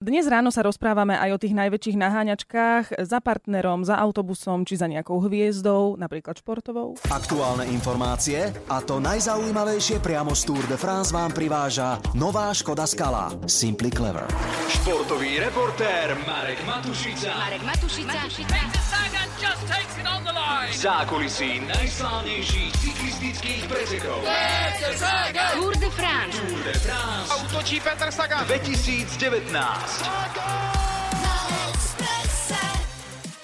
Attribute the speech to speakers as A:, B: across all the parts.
A: Dnes ráno sa rozprávame aj o tých najväčších naháňačkách za partnerom, za autobusom či za nejakou hviezdou, napríklad športovou.
B: Aktuálne informácie a to najzaujímavejšie priamo z Tour de France vám priváža nová Škoda Skala Simply Clever.
C: Športový reportér Marek Matušica.
D: Marek Matušica.
C: Zákulisí najslávnejších cyklistických pretekov.
E: Útočí Petr Sagan.
C: 2019.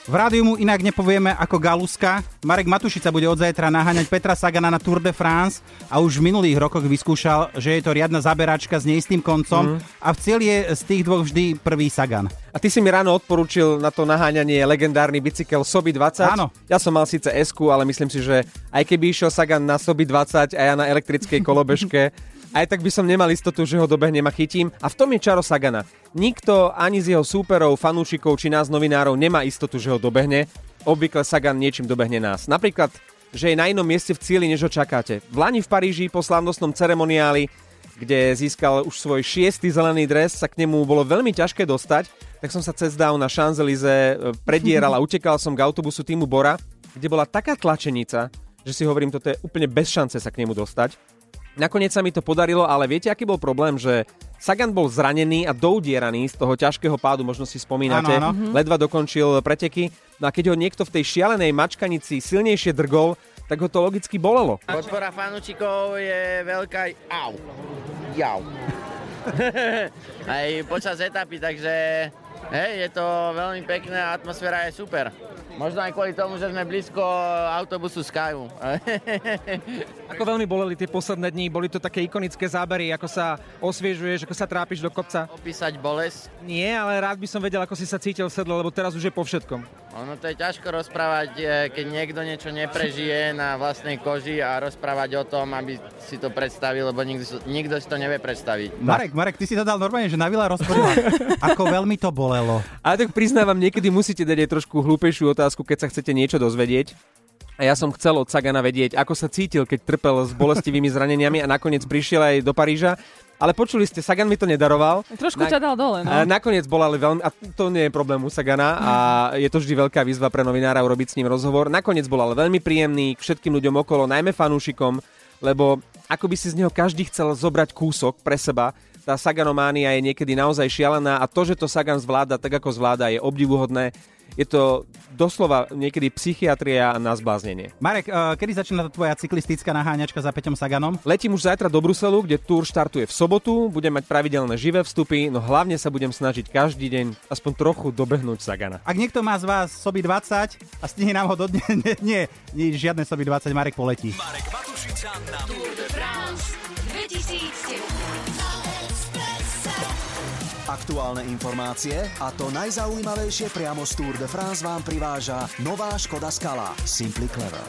F: V rádiu mu inak nepovieme ako Galuska. Marek Matušica bude od zajtra naháňať Petra Sagana na Tour de France a už v minulých rokoch vyskúšal, že je to riadna zaberačka s neistým koncom mm. a v cieľ je z tých dvoch vždy prvý Sagan.
G: A ty si mi ráno odporúčil na to naháňanie legendárny bicykel Sobi 20.
F: Áno.
G: Ja som mal síce s ale myslím si, že aj keby išiel Sagan na Sobi 20 a ja na elektrickej kolobežke, aj tak by som nemal istotu, že ho dobehnem a chytím. A v tom je čaro Sagana. Nikto ani z jeho súperov, fanúšikov či nás novinárov nemá istotu, že ho dobehne. Obvykle Sagan niečím dobehne nás. Napríklad, že je na inom mieste v cieli, než ho čakáte. V Lani v Paríži po slávnostnom ceremoniáli, kde získal už svoj šiestý zelený dres, sa k nemu bolo veľmi ťažké dostať, tak som sa cez dáv na Champs-Élysées e, predieral a utekal som k autobusu týmu Bora, kde bola taká tlačenica, že si hovorím, toto je úplne bez šance sa k nemu dostať. Nakoniec sa mi to podarilo, ale viete, aký bol problém, že Sagan bol zranený a doudieraný z toho ťažkého pádu, možno si spomínate,
F: Áno, áno.
G: ledva dokončil preteky. No a keď ho niekto v tej šialenej mačkanici silnejšie drgol, tak ho to logicky bolelo.
H: Podpora fanúčikov je veľká. Au. Jau. Aj počas etapy, takže hej, je to veľmi pekné a atmosféra je super. Možno aj kvôli tomu, že sme blízko autobusu Skyu.
E: Ako veľmi boleli tie posledné dní, boli to také ikonické zábery, ako sa osviežuješ, ako sa trápiš do kopca.
H: Opísať bolesť.
E: Nie, ale rád by som vedel, ako si sa cítil v sedle, lebo teraz už je po všetkom.
H: Ono to je ťažko rozprávať, e, keď niekto niečo neprežije na vlastnej koži a rozprávať o tom, aby si to predstavil, lebo nikto, si- nikto si to nevie predstaviť.
F: Marek, Marek, ty si to dal normálne, že na Vila rozprával, ako veľmi to bolelo.
G: Ale tak priznávam, niekedy musíte dať aj trošku hlúpejšiu otázku, keď sa chcete niečo dozvedieť. A ja som chcel od Sagana vedieť, ako sa cítil, keď trpel s bolestivými zraneniami a nakoniec prišiel aj do Paríža. Ale počuli ste, Sagan mi to nedaroval.
A: Trošku
G: Na-
A: ťa dal dole, no.
G: Nakoniec bol ale veľmi, a to nie je problém u Sagana a je to vždy veľká výzva pre novinára urobiť s ním rozhovor. Nakoniec bol ale veľmi príjemný k všetkým ľuďom okolo, najmä fanúšikom, lebo ako by si z neho každý chcel zobrať kúsok pre seba, tá Saganománia je niekedy naozaj šialená a to, že to Sagan zvláda tak, ako zvláda, je obdivuhodné. Je to doslova niekedy psychiatria na zbláznenie.
F: Marek, eh, kedy začína tá tvoja cyklistická naháňačka za Peťom Saganom?
G: Letím už zajtra do Bruselu, kde Tour štartuje v sobotu, budem mať pravidelné živé vstupy, no hlavne sa budem snažiť každý deň aspoň trochu dobehnúť Sagana.
F: Ak niekto má z vás soby 20 a stihne nám ho do dne, nie, nie, nie, žiadne soby 20, Marek poletí.
C: Marek Matušica na
D: Tour de France 2019.
B: Aktuálne informácie a to najzaujímavejšie priamo z Tour de France vám priváža nová Škoda Skala Simply Clever.